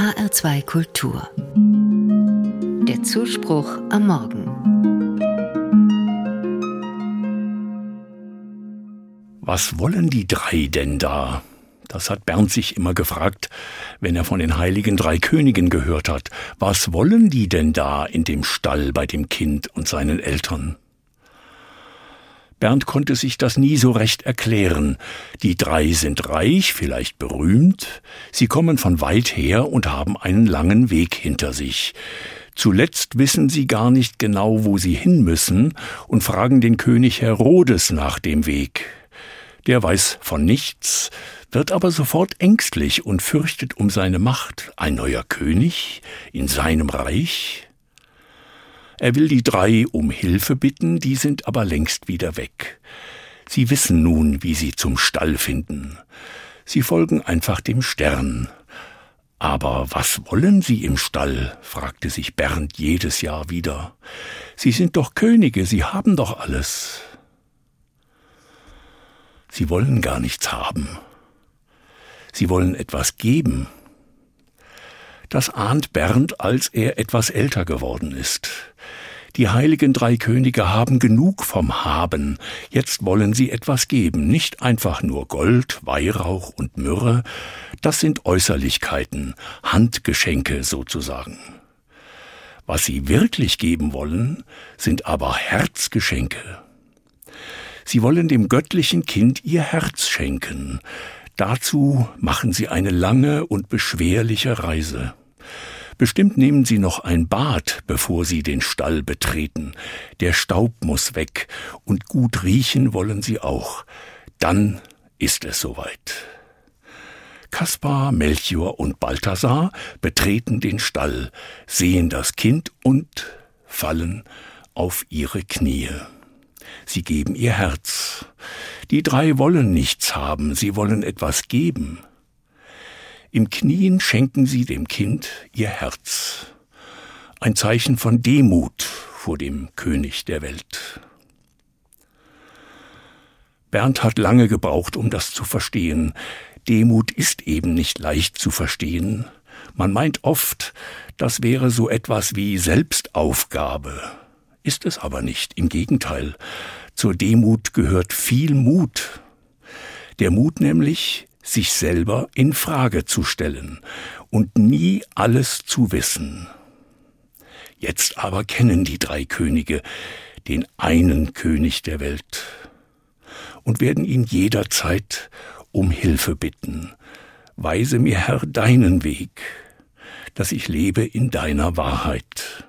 HR2 Kultur. Der Zuspruch am Morgen. Was wollen die drei denn da? Das hat Bernd sich immer gefragt, wenn er von den heiligen drei Königen gehört hat. Was wollen die denn da in dem Stall bei dem Kind und seinen Eltern? Bernd konnte sich das nie so recht erklären. Die drei sind reich, vielleicht berühmt, sie kommen von weit her und haben einen langen Weg hinter sich. Zuletzt wissen sie gar nicht genau, wo sie hin müssen und fragen den König Herodes nach dem Weg. Der weiß von nichts, wird aber sofort ängstlich und fürchtet um seine Macht. Ein neuer König in seinem Reich? Er will die drei um Hilfe bitten, die sind aber längst wieder weg. Sie wissen nun, wie sie zum Stall finden. Sie folgen einfach dem Stern. Aber was wollen Sie im Stall? fragte sich Bernd jedes Jahr wieder. Sie sind doch Könige, Sie haben doch alles. Sie wollen gar nichts haben. Sie wollen etwas geben. Das ahnt Bernd, als er etwas älter geworden ist. Die heiligen drei Könige haben genug vom Haben, jetzt wollen sie etwas geben, nicht einfach nur Gold, Weihrauch und Myrrhe, das sind Äußerlichkeiten, Handgeschenke sozusagen. Was sie wirklich geben wollen, sind aber Herzgeschenke. Sie wollen dem göttlichen Kind ihr Herz schenken. Dazu machen sie eine lange und beschwerliche Reise. Bestimmt nehmen Sie noch ein Bad, bevor Sie den Stall betreten. Der Staub muss weg und gut riechen wollen Sie auch. Dann ist es soweit. Kaspar, Melchior und Balthasar betreten den Stall, sehen das Kind und fallen auf ihre Knie. Sie geben ihr Herz. Die drei wollen nichts haben, sie wollen etwas geben. Im Knien schenken sie dem Kind ihr Herz. Ein Zeichen von Demut vor dem König der Welt. Bernd hat lange gebraucht, um das zu verstehen. Demut ist eben nicht leicht zu verstehen. Man meint oft, das wäre so etwas wie Selbstaufgabe. Ist es aber nicht, im Gegenteil. Zur Demut gehört viel Mut. Der Mut nämlich, sich selber in Frage zu stellen und nie alles zu wissen. Jetzt aber kennen die drei Könige den einen König der Welt und werden ihn jederzeit um Hilfe bitten. Weise mir, Herr, deinen Weg, dass ich lebe in deiner Wahrheit.